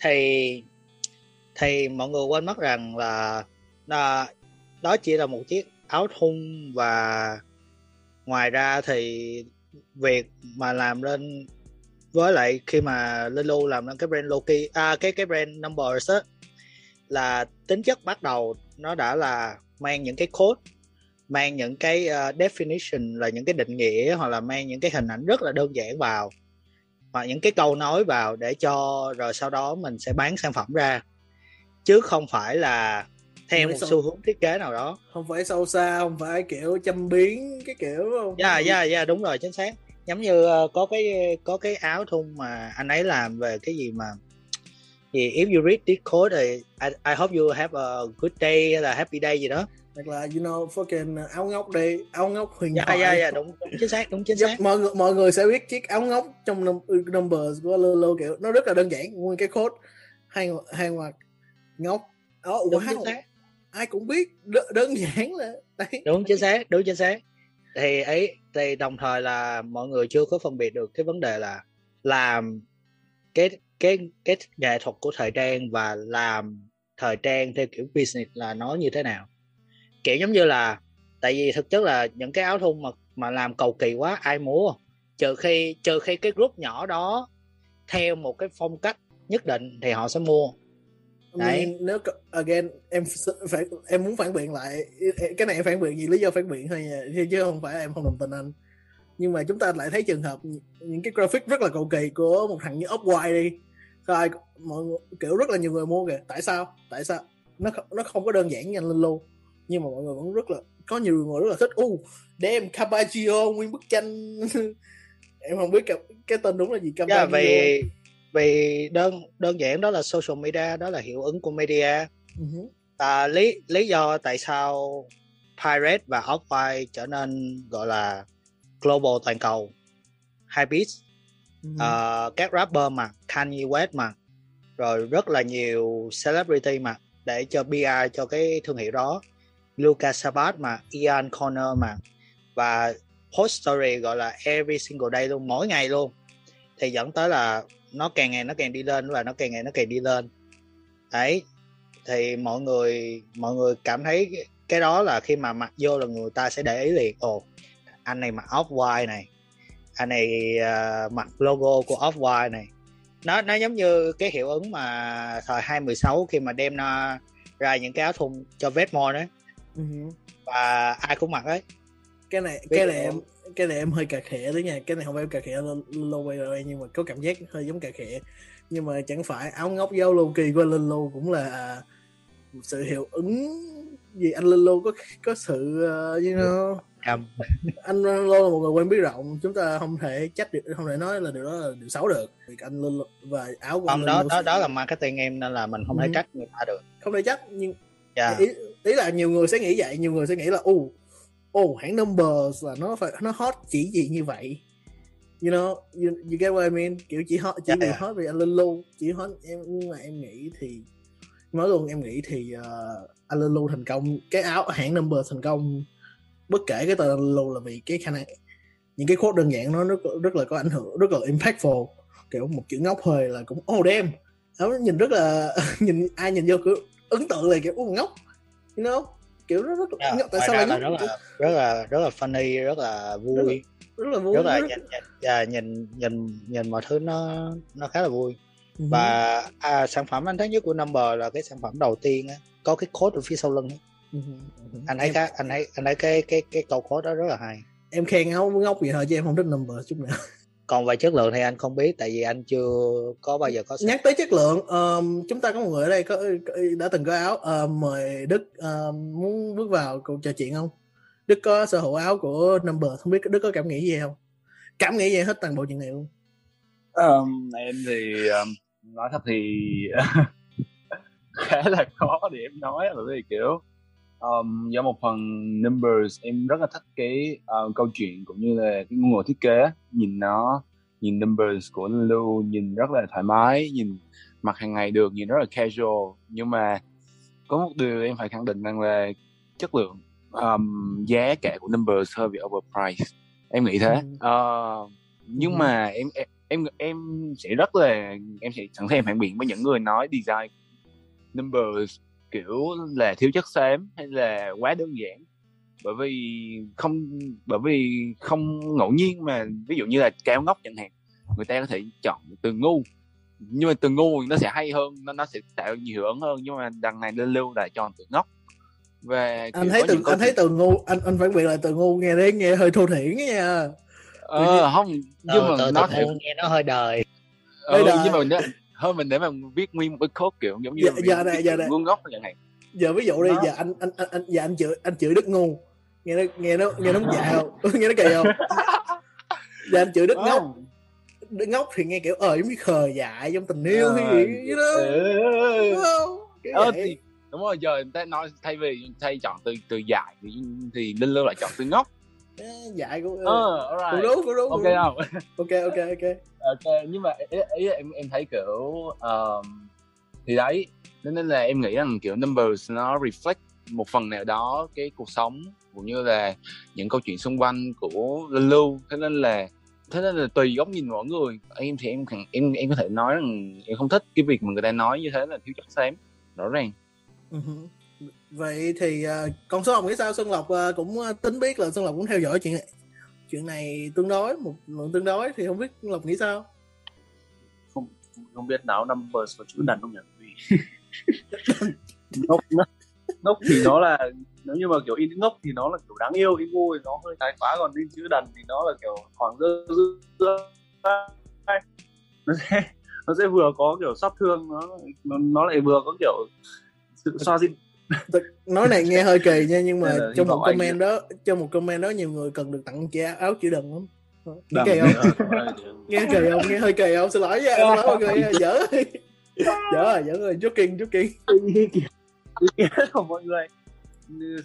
Thì thì mọi người quên mất rằng là, đó, đó chỉ là một chiếc áo thun và ngoài ra thì việc mà làm lên với lại khi mà Lulu làm lên cái brand Loki à cái cái brand Numbers á là tính chất bắt đầu nó đã là mang những cái code mang những cái uh, definition là những cái định nghĩa hoặc là mang những cái hình ảnh rất là đơn giản vào hoặc những cái câu nói vào để cho rồi sau đó mình sẽ bán sản phẩm ra. Chứ không phải là theo một xu hướng thiết kế nào đó. Không phải sâu xa không phải kiểu châm biến cái kiểu không dạ dạ dạ đúng rồi chính xác. Giống như uh, có cái có cái áo thun mà anh ấy làm về cái gì mà gì if you read this code thì I, I hope you have a good day hay là happy day gì đó hoặc là you know fucking áo ngốc đi áo ngốc huyền dạ thoại. dạ dạ đúng, đúng chính xác đúng chính xác. mọi người mọi người sẽ biết chiếc áo ngốc trong num- numbers của Lolo kiểu nó rất là đơn giản nguyên cái code hai hai ngoặc ngốc. Oh, đúng chính wow xác. Ai cũng biết đ- đơn giản là đấy. Đúng chính xác đúng chính xác. Thì ấy thì đồng thời là mọi người chưa có phân biệt được cái vấn đề là làm cái cái cái nghệ thuật của thời trang và làm thời trang theo kiểu business là nó như thế nào kiểu giống như là tại vì thực chất là những cái áo thun mà mà làm cầu kỳ quá ai mua? Trừ khi trừ khi cái group nhỏ đó theo một cái phong cách nhất định thì họ sẽ mua. Mean, nếu again em phải em muốn phản biện lại cái này em phản biện gì lý do phản biện thôi nha chứ- không phải em không đồng tình anh. Nhưng mà chúng ta lại thấy trường hợp những cái graphic rất là cầu kỳ của một thằng như Upwide đi. Sao ai mọi người, kiểu rất là nhiều người mua kìa. Tại sao? Tại sao? Nó nó không có đơn giản như anh Linh luôn nhưng mà mọi người vẫn rất là có nhiều người rất là thích. U đem Carpaccio nguyên bức tranh. Em không biết cái, cái tên đúng là gì Dạ, Carpaccio vì vì đơn đơn giản đó là social media đó là hiệu ứng của media. Hứ. à, lý lý do tại sao pirate và off trở nên gọi là global toàn cầu. Hypebeast Ừ. Ờ, các rapper mà Kanye West mà rồi rất là nhiều celebrity mà để cho PR cho cái thương hiệu đó Lucas Sabat mà Ian Connor mà. Và post story gọi là every single day luôn mỗi ngày luôn. Thì dẫn tới là nó càng ngày nó càng đi lên và nó càng ngày nó càng đi lên. Đấy thì mọi người mọi người cảm thấy cái đó là khi mà mặc vô là người ta sẽ để ý liền. Ồ anh này mặc off white này. Anh này uh, mặc logo của off white này. Nó nó giống như cái hiệu ứng mà thời 2016 khi mà đem nó ra những cái áo thun cho Vetmore đấy uh-huh. và ai cũng mặc ấy cái này cái này em cái này em hơi cà khịa đấy nha cái này không phải em cà khịa logo rồi nhưng mà có cảm giác hơi giống cà khịa nhưng mà chẳng phải áo ngốc dấu lô kỳ của Linh Lô cũng là một sự hiệu ứng gì anh Linh Lô có có sự uh, you know um. anh Lô là một người quen biết rộng chúng ta không thể trách được không thể nói là điều đó là điều xấu được việc anh Linh và áo của không đó đó đó là marketing em nên là mình không thể ừ. trách người ta được không thể trách nhưng yeah. ý, ý là nhiều người sẽ nghĩ vậy nhiều người sẽ nghĩ là u oh, hãng numbers là nó phải nó hot chỉ gì như vậy. You know you, you get what I mean? Kiểu chỉ hot chỉ yeah, vì yeah. hot vì anh chỉ hot em nhưng mà em nghĩ thì nói luôn em nghĩ thì uh, anh Linh Lu thành công cái áo hãng number thành công bất kể cái tên anh Lu là vì cái khả năng những cái quote đơn giản nó rất rất là có ảnh hưởng rất là impactful. Kiểu một chữ ngốc hơi là cũng oh damn. Nó nhìn rất là nhìn ai nhìn vô cứ ấn tượng là kiểu oh, ngốc you know kiểu nó rất yeah, tại sao lại rất là rất là rất là funny rất là vui. rất, rất là vui rất là rất... Nhìn, nhìn, nhìn nhìn nhìn mọi thứ nó nó khá là vui. Uh-huh. và à, sản phẩm anh thấy nhất của number là cái sản phẩm đầu tiên á có cái code ở phía sau lưng uh-huh. anh thấy cái anh thấy anh thấy cái cái cái câu code đó rất là hay. Em khen ngốc ngốc gì thôi chứ em không thích number chút nào còn về chất lượng thì anh không biết tại vì anh chưa có bao giờ có nhắc tới chất lượng um, chúng ta có một người ở đây có, đã từng có áo uh, mời đức uh, muốn bước vào cuộc trò chuyện không? Đức có sở hữu áo của number không biết đức có cảm nghĩ gì không? Cảm nghĩ gì hết toàn bộ chuyện này luôn? Um, em thì um, nói thật thì khá là khó để em nói bởi vì kiểu um, do một phần numbers em rất là thích cái uh, câu chuyện cũng như là cái ngôn ngữ thiết kế nhìn nó nhìn numbers của Lulu nhìn rất là thoải mái nhìn mặc hàng ngày được nhìn rất là casual. Nhưng mà có một điều em phải khẳng định rằng là chất lượng um, giá cả của numbers hơi bị overpriced. Em nghĩ thế. Uh, nhưng mà em, em em em sẽ rất là em sẽ sẵn sàng phản biện với những người nói design numbers kiểu là thiếu chất xám hay là quá đơn giản? Bởi vì không bởi vì không ngẫu nhiên mà ví dụ như là kéo ngốc chẳng hạn người ta có thể chọn từ ngu. Nhưng mà từ ngu nó sẽ hay hơn nó nó sẽ tạo nhiều hiệu ứng hơn nhưng mà đằng này lên lưu lại chọn từ ngốc. Và anh thấy từ anh thấy từ ngu anh anh phản biện lại từ ngu nghe đấy nghe hơi thô thiển nha. Ờ không nhưng mà từ, nó từ nghe nó hơi đời. Ờ, nhưng mà nó, hơn mình để mà viết nguyên một cái code kiểu giống như giờ, giờ này giờ này. Ngu ngốc chẳng hạn. Giờ ví dụ đi giờ anh anh anh anh giờ anh chửi anh chửi đức ngu nghe nó nghe nó nghe nó dạ không? Nghe nó kỳ không? Giờ anh chửi đức ngốc. Đức ngốc thì nghe kiểu ờ giống như khờ dại trong tình yêu hay gì đó đúng không? Ờ, thì đúng rồi giờ người ta nói thay vì thay chọn từ từ dại thì thì linh lưu lại chọn từ ngốc dại cũng ờ, alright. cũng đúng cũng đúng ok không? Ok ok ok. Ok nhưng mà ý, ý em em thấy kiểu um, thì đấy nên là em nghĩ rằng kiểu numbers nó reflect một phần nào đó cái cuộc sống cũng như là những câu chuyện xung quanh của Lulu thế nên là thế nên là tùy góc nhìn mỗi người. Em thì em em em có thể nói rằng em không thích cái việc mà người ta nói như thế là thiếu chất xám rõ ràng. Uh-huh. Vậy thì uh, còn số hồng nghĩ sao? Xuân lộc uh, cũng uh, tính biết là xuân lộc cũng theo dõi chuyện này. Chuyện này tương đối một lượng tương đối thì không biết lộc nghĩ sao? Không không biết nào numbers có chữ đàn không nhỉ? Ngốc ngốc thì nó là nếu như mà kiểu in ngốc thì nó là kiểu đáng yêu in ngu thì nó hơi thái quá còn in chữ đần thì nó là kiểu khoảng dơ dơ nó sẽ nó sẽ vừa có kiểu xót thương nó nó, nó lại vừa có kiểu sự xoa dịu nói này nghe hơi kỳ nha nhưng mà trong một comment đó trong một comment đó nhiều người cần được tặng che áo chữ đần lắm. Nghe kỳ không? Nghe kỳ không? Nghe hơi kỳ không? Xin lỗi nha xin lỗi mọi người dở. Dở rồi dở rồi joking joking của mọi người.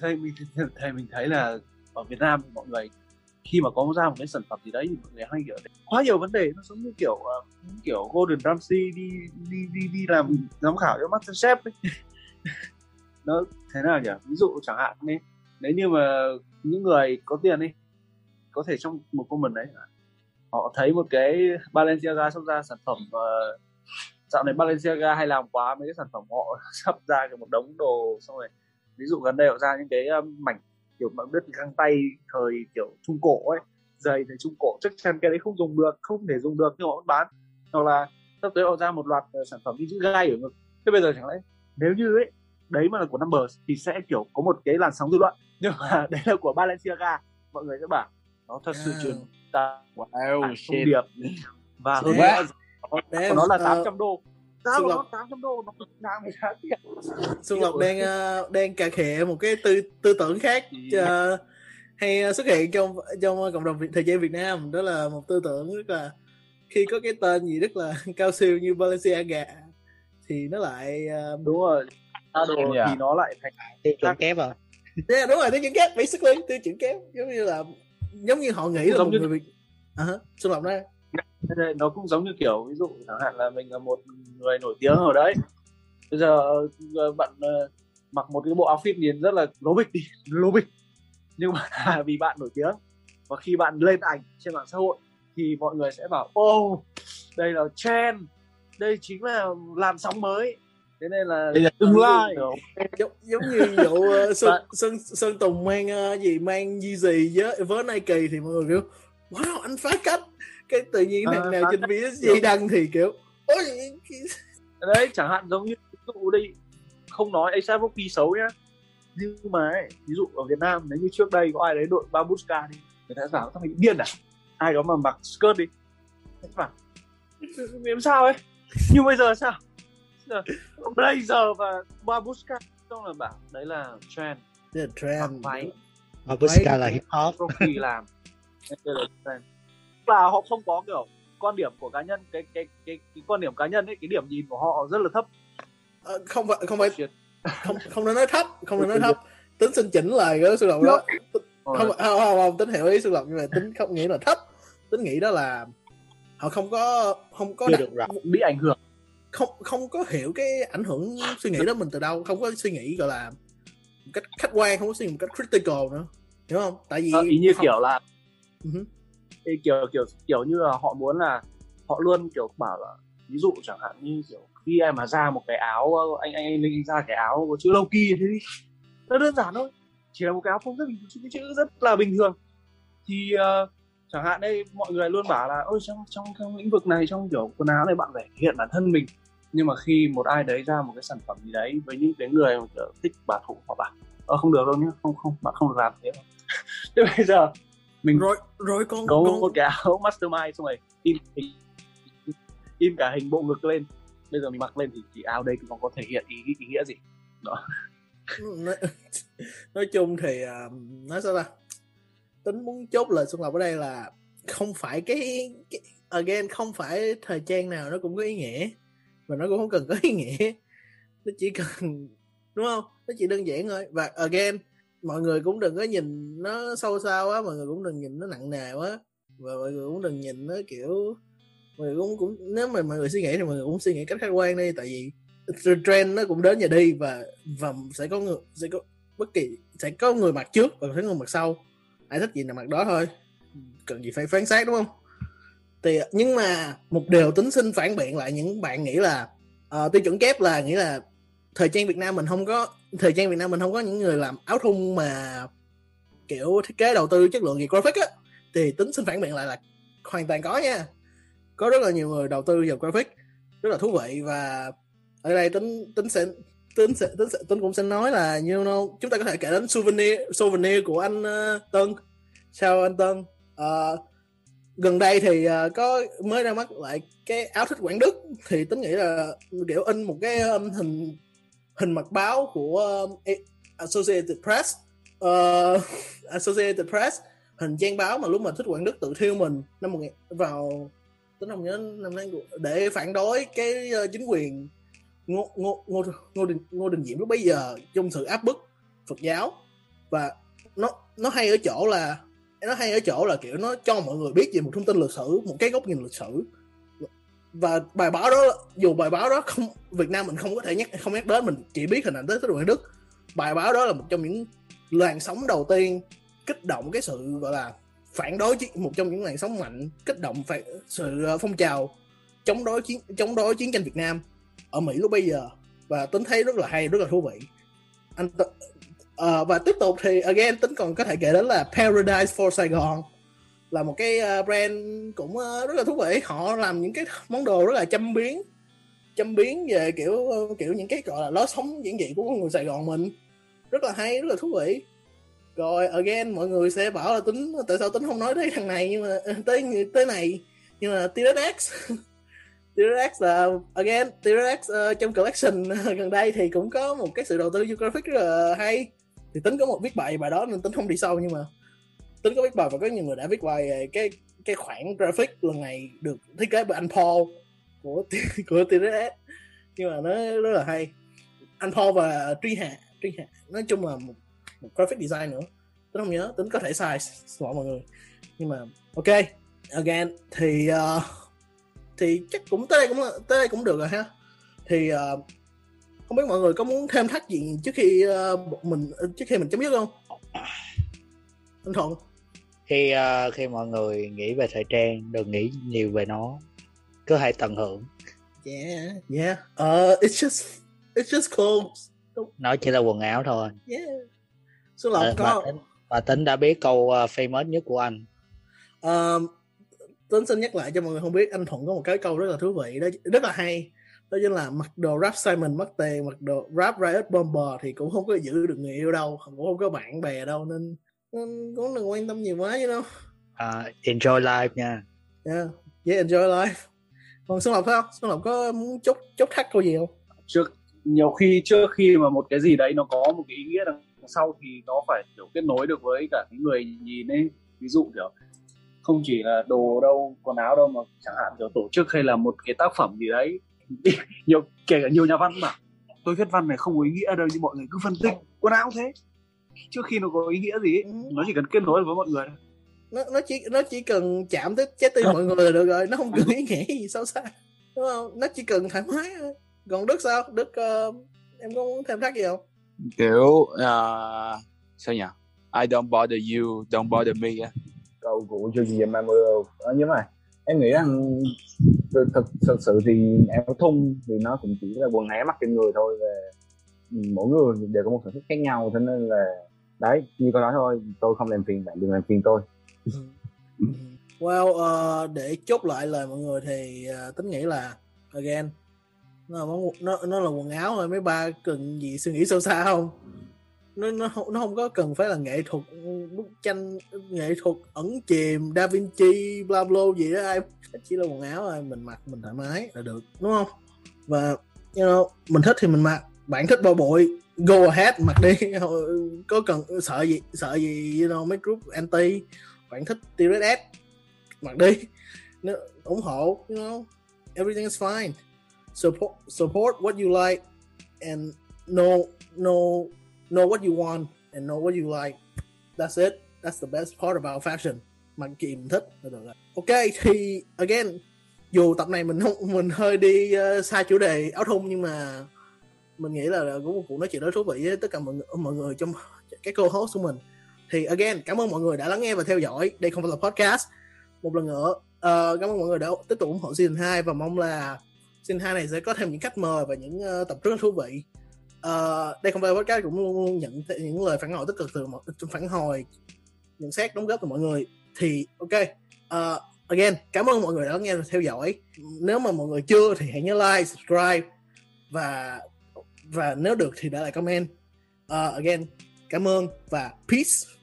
Thầy mình thầy mình thấy là ở Việt Nam mọi người khi mà có ra một cái sản phẩm gì đấy thì mọi người hay kiểu quá nhiều vấn đề nó giống như kiểu uh, kiểu Golden Ramsay đi đi đi đi làm giám khảo cho MasterChef ấy nó thế nào nhỉ? Ví dụ chẳng hạn đi. Nếu như mà những người có tiền đi có thể trong một comment đấy họ thấy một cái Balenciaga sắp ra sản phẩm uh, dạo này Balenciaga hay làm quá mấy cái sản phẩm họ sắp ra cái một đống đồ xong rồi ví dụ gần đây họ ra những cái um, mảnh kiểu bạn biết găng tay thời kiểu trung cổ ấy giày thời trung cổ chắc chắn cái đấy không dùng được không thể dùng được nhưng họ vẫn bán. Hoặc là sắp tới họ ra một loạt uh, sản phẩm như chữ gai ở ngực. Thế bây giờ chẳng lẽ nếu như ấy đấy mà là của Numbers thì sẽ kiểu có một cái làn sóng dư luận. Nhưng mà đấy là của Balenciaga. Mọi người sẽ bảo nó thật sự truyền ta wow thông shit. điệp và hơn nữa Damn, nó là ờ, 800 đô. Giá Xuân nó Lộc. 800 đô nó người ta tiền Xuân Lộc đang ờ, đang cà khịa một cái tư tư tưởng khác ờ, hay xuất hiện trong trong cộng đồng Việt- thời trang Việt Nam. Đó là một tư tưởng rất là khi có cái tên gì rất là cao siêu như Balenciaga thì nó lại ờ, đúng rồi đồ Dạ. thì nó lại thành tiêu chuẩn kép rồi yeah, đúng rồi tiêu chuẩn kép basically tiêu chuẩn kép giống như là giống như họ nghĩ là Giống một như- người Việt. À? Xuân Lộc đây nó cũng giống như kiểu ví dụ chẳng hạn là mình là một người nổi tiếng ở đấy. Bây giờ ờ, bạn ờ, mặc một cái bộ outfit nhìn rất là lố bịch đi lố bịch. Nhưng mà vì bạn nổi tiếng và khi bạn lên ảnh trên mạng xã hội thì mọi người sẽ bảo ô đây là trend đây chính là làn sóng mới thế nên là tương lai. giống giống như vụ uh, Sơn, Sơn Sơn Tùng mang ờ, gì mang gì gì với với Nike thì mọi người kiểu wow anh phá cách. Cái tự nhiên À, thằng nào phá trên cách. PSG đăng thì kiểu ôi đấy chẳng hạn giống như ví dụ đi không nói ASAP Rocky xấu nhá nhưng mà ấy, ví dụ ở Việt Nam nếu như trước đây có ai đấy đội babushka đi người ta bảo thằng bị điên à? Ai đó mà mặc skirt đi bảo làm sao ấy? Nhưng bây giờ sao blazer và babushka xong là bảo đấy là trend. The mặc trend. váy Babushka là hip hop. Rocky làm. Đây là trend. Là họ không có kiểu quan điểm của cá nhân cái cái cái cái quan điểm cá nhân ấy cái điểm nhìn của họ rất là thấp. Ờ, không phải không phải không không nên nói thấp không nên nói thấp. Tính xin chỉnh lời cái Xuân Lộc đó. Không, không, không, không tính hiểu ý Xuân Lộc nhưng mà tính không nghĩ là thấp. Tính nghĩ đó là họ không có không có đặt, được bị ảnh hưởng không không có hiểu cái ảnh hưởng suy nghĩ đó mình từ đâu không có suy nghĩ gọi là một cách khách quan không có suy nghĩ một cách critical nữa. Hiểu không? Tại vì Ờ, ý như không- kiểu là ý kiểu kiểu kiểu như là họ muốn là họ luôn kiểu bảo là ví dụ chẳng hạn như kiểu khi em mà ra một cái áo ờ, anh anh anh linh ra cái áo có chữ Loki thế đi nó đơn giản thôi. Chỉ là một cái áo phông rất bình chữ chữ rất là bình thường. Thì ờ, chẳng hạn đây mọi người luôn bảo là ôi trong trong trong lĩnh vực này trong kiểu quần áo này bạn phải thể hiện bản thân mình nhưng mà khi một ai đấy ra một cái sản phẩm gì đấy với những cái người mà kiểu thích bảo thủ họ bảo ờ không được đâu nhá không không bạn không được làm thế đâu. Thế bây giờ mình rồi rồi con có con. một cái áo mastermind xong rồi in hình in cả hình bộ ngực lên. Bây giờ mình mặc lên thì chỉ áo đây còn có thể hiện ý, ý nghĩa gì? Nói, nói chung thì à, nói sao ta? Tính muốn chốt lời xuân lộc ở đây là không phải cái, cái again không phải thời trang nào nó cũng có ý nghĩa và nó cũng không cần có ý nghĩa. Nó chỉ cần, đúng không? Nó chỉ đơn giản thôi. Và again, mọi người cũng đừng có nhìn nó sâu xa quá, mọi người cũng đừng nhìn nó nặng nề quá. Và mọi người cũng đừng nhìn nó kiểu, mọi người cũng cũng, nếu mà mọi người suy nghĩ thì mọi người cũng suy nghĩ cách khách quan đi. Tại vì trend nó cũng đến và đi và và sẽ có người, sẽ có, bất kỳ, sẽ có người mặc trước và sẽ có người mặc sau. Ai thích gì là mặc đó thôi. Cần gì phải phán xét, đúng không? Thì nhưng mà một điều tính xin phản biện lại những bạn nghĩ là uh, tiêu chuẩn kép là nghĩ là thời trang Việt Nam mình không có thời trang Việt Nam mình không có những người làm áo thun mà kiểu thiết kế đầu tư chất lượng gì graphic á thì tính xin phản biện lại là hoàn toàn có nha. Có rất là nhiều người đầu tư vào graphic rất là thú vị và ở đây tính tính sẽ tính sẽ tính, sẽ, tính cũng sẽ nói là như you know, chúng ta có thể kể đến souvenir souvenir của anh uh, Tân. Sao anh Tân. Uh, gần đây thì uh, có mới ra mắt lại cái áo thích Quảng Đức thì tính nghĩ là kiểu in một cái um, hình hình mặt báo của um, Associated Press uh, Associated Press hình trang báo mà lúc mà thích Quảng Đức tự thiêu mình năm một nghìn vào tính không nhớ năm nay để phản đối cái uh, chính quyền ngô ngô ngô ngô đình ngô đình diệm lúc bấy giờ trong sự áp bức phật giáo. Và nó nó hay ở chỗ là nó hay ở chỗ là kiểu nó cho mọi người biết về một thông tin lịch sử một cái góc nhìn lịch sử. Và bài báo đó dù bài báo đó không Việt Nam mình không có thể nhắc không nhắc đến mình chỉ biết hình ảnh tới đội Hoàng Đức. Bài báo đó là một trong những làn sóng đầu tiên kích động cái sự gọi là phản đối một trong những làn sóng mạnh kích động phản, sự ờ, phong trào chống đối chiến chống đối chiến tranh Việt Nam ở Mỹ lúc bây giờ. Và tính thấy rất là hay rất là thú vị. Anh uh, và tiếp tục thì again tính còn có thể kể đến là Paradise for Sài Gòn là một cái uh, brand cũng uh, rất là thú vị. Họ làm những cái món đồ rất là châm biến châm biến về kiểu uh, kiểu những cái gọi là lối sống giản dị của người Sài Gòn mình. Rất là hay rất là thú vị. Rồi again mọi người sẽ bảo là tính tại sao tính không nói tới thằng này nhưng mà tới tới này. Nhưng mà TRX TRX là again TRX uh, trong collection gần đây thì cũng có một cái sự đầu tư vô graphic rất là hay thì tính có một viết bài bài đó nên tính không đi sâu nhưng mà tính có viết bài và có nhiều người đã viết bài cái cái khoảng graphic lần này được thiết kế bởi anh Paul của của TRS nhưng mà nó rất là hay. Anh Paul và Tri Hạ Tri Hạ nói chung là một, một graphic design nữa. Tính không nhớ tính có thể sai xin mọi người. Nhưng mà ok again thì uh, thì chắc cũng tới đây cũng tới đây cũng được rồi ha. Thì uh, không biết mọi người có muốn thêm thắt gì trước khi uh, mình trước khi mình chấm dứt không? Anh thuận. Khi uh, khi mọi người nghĩ về thời trang đừng nghĩ nhiều về nó. Cứ hãy tận hưởng. Yeah. Yeah. Uh, it's just it's just clothes. Nó chỉ là quần áo thôi. Yeah. Số so là có và tính đã biết câu uh, famous nhất của anh. Um, tính xin nhắc lại cho mọi người không biết anh thuận có một cái câu rất là thú vị đó rất là hay đó chính là mặc đồ rap Simon mất tiền mặc đồ rap Riot Bomber thì cũng không có giữ được người yêu đâu cũng không có bạn bè đâu nên nên cũng đừng quan tâm nhiều quá chứ đâu. Uh, enjoy life nha. Yeah, yeah enjoy life. Còn Xuân Lộc sao? Xuân Lộc có muốn chốt chốt thắt câu gì không? Trước nhiều khi trước khi mà một cái gì đấy nó có một cái ý nghĩa đằng sau thì nó phải kiểu kết nối được với cả cái người nhìn ấy. Ví dụ kiểu không chỉ là đồ đâu quần áo đâu mà chẳng hạn kiểu tổ chức hay là một cái tác phẩm gì đấy nhiều kể cả nhiều nhà văn mà. Tôi viết văn này không có ý nghĩa đâu nhưng mọi người cứ phân tích. Quần áo thế. Trước khi nó có ý nghĩa gì ấy, ừ. nó chỉ cần kết nối với mọi người nó nó chỉ nó chỉ cần chạm tới trái tim mọi người là được rồi nó không cần ý nghĩa gì sâu xa đúng không? Nó chỉ cần thoải mái thôi. Còn đức sao? Đức uh, em có muốn thêm thắt gì không? Kiểu uh, sao nhỉ? I don't bother you don't bother me câu của chương trình Mamoru ờ, nhưng mà em nghĩ rằng thực, thực, thực sự thì áo thun thì nó cũng chỉ là quần áo mặc trên người thôi về mỗi người đều có một sở thích khác nhau cho nên là đấy như con nói thôi tôi không làm phiền bạn đừng làm phiền tôi. Well uh, để chốt lại lời mọi người thì uh, tính nghĩ là again nó là, nó, nó là quần áo thôi mấy ba cần gì suy nghĩ sâu xa không? Nó nó không nó không có cần phải là nghệ thuật bức tranh nghệ thuật ẩn chìm Da Vinci bla bla gì đó. Ai chỉ là quần áo thôi mình mặc mình thoải mái là được đúng không? Và you know, mình thích thì mình mặc. Bạn thích bao bội go ahead mặc đi. Có cần sợ gì sợ gì you know, mấy group anti. Bạn thích t-rex mặc đi. Nó ủng hộ you know everything is fine. Support support what you like and no no know what you want and know what you like. That's it. That's the best part about fashion. Mặc chị mình thích. Là được rồi. Ok thì again dù tập này mình không mình hơi đi ờ, uh, xa chủ đề áo thun nhưng mà mình nghĩ là cũng một cuộc nói chuyện rất thú vị với tất cả mọi người, mọi người trong cái câu host của mình. Thì again cảm ơn mọi người đã lắng nghe và theo dõi. Đây không phải là podcast. Một lần nữa uh, cảm ơn mọi người đã tiếp tục ủng hộ season 2 và mong là season 2 này sẽ có thêm những khách mời và những uh, tập rất thú vị uh, đây không phải podcast cũng luôn, luôn nhận những lời phản hồi tích cực từ mọi phản hồi nhận xét đóng góp từ mọi người. Thì ok uh, again cảm ơn mọi người đã nghe và theo dõi. Nếu mà mọi người chưa thì hãy nhớ like subscribe và và nếu được thì để lại comment. Uh, again cảm ơn và peace.